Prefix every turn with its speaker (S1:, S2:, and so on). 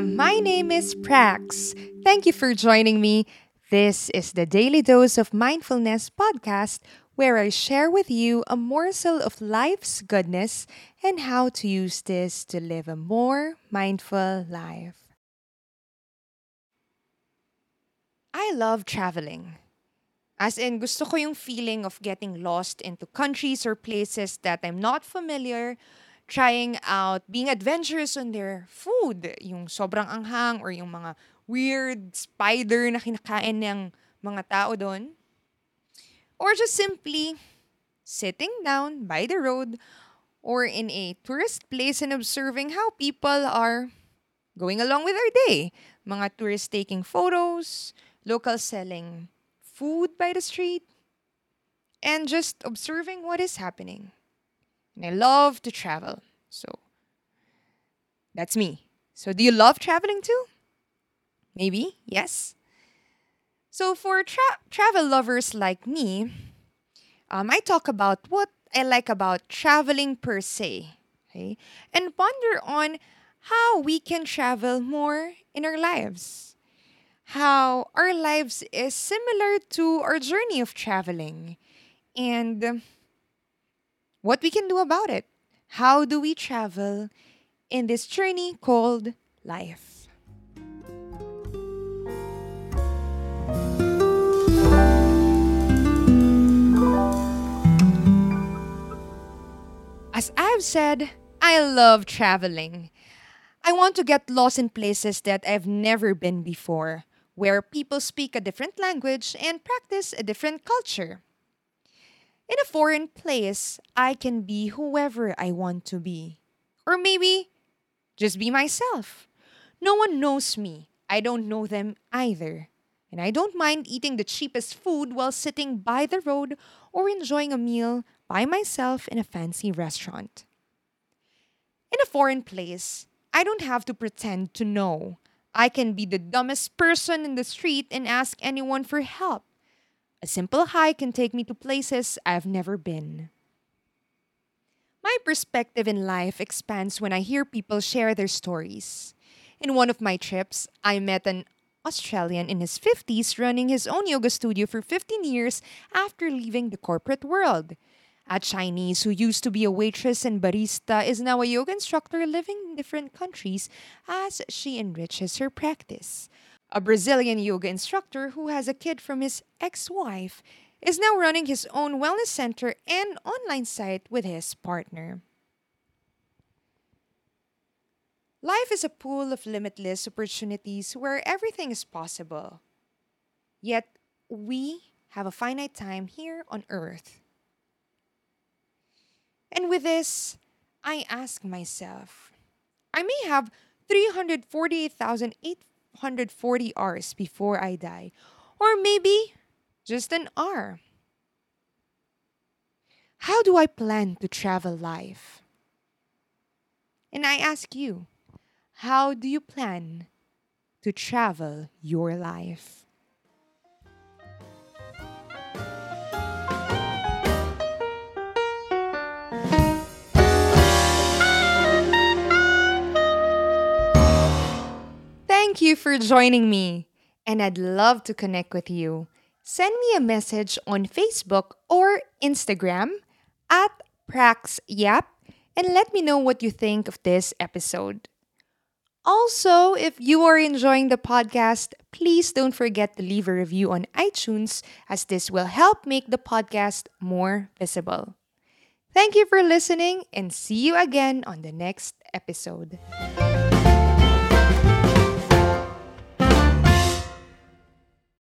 S1: my name is Prax. Thank you for joining me. This is the Daily Dose of Mindfulness podcast, where I share with you a morsel of life's goodness and how to use this to live a more mindful life. I love traveling. As in, gusto ko yung feeling of getting lost into countries or places that I'm not familiar trying out being adventurous on their food, yung sobrang anghang or yung mga weird spider na kinakain ng mga tao doon. Or just simply sitting down by the road or in a tourist place and observing how people are going along with their day. Mga tourists taking photos, locals selling food by the street, and just observing what is happening. And I love to travel. So that's me. So do you love traveling too? Maybe, yes. So for tra- travel lovers like me, um, I talk about what I like about traveling per se, okay, and ponder on how we can travel more in our lives. How our lives is similar to our journey of traveling, and what we can do about it. How do we travel in this journey called life? As I've said, I love traveling. I want to get lost in places that I've never been before, where people speak a different language and practice a different culture. In a foreign place, I can be whoever I want to be. Or maybe just be myself. No one knows me. I don't know them either. And I don't mind eating the cheapest food while sitting by the road or enjoying a meal by myself in a fancy restaurant. In a foreign place, I don't have to pretend to know. I can be the dumbest person in the street and ask anyone for help. A simple hike can take me to places I've never been. My perspective in life expands when I hear people share their stories. In one of my trips, I met an Australian in his 50s running his own yoga studio for 15 years after leaving the corporate world. A Chinese who used to be a waitress and barista is now a yoga instructor living in different countries as she enriches her practice. A Brazilian yoga instructor who has a kid from his ex wife is now running his own wellness center and online site with his partner. Life is a pool of limitless opportunities where everything is possible. Yet, we have a finite time here on earth. And with this, I ask myself I may have 348,800 140 hours before I die. Or maybe just an hour. How do I plan to travel life? And I ask you, how do you plan to travel your life? For joining me, and I'd love to connect with you. Send me a message on Facebook or Instagram at PraxYap and let me know what you think of this episode. Also, if you are enjoying the podcast, please don't forget to leave a review on iTunes as this will help make the podcast more visible. Thank you for listening and see you again on the next episode.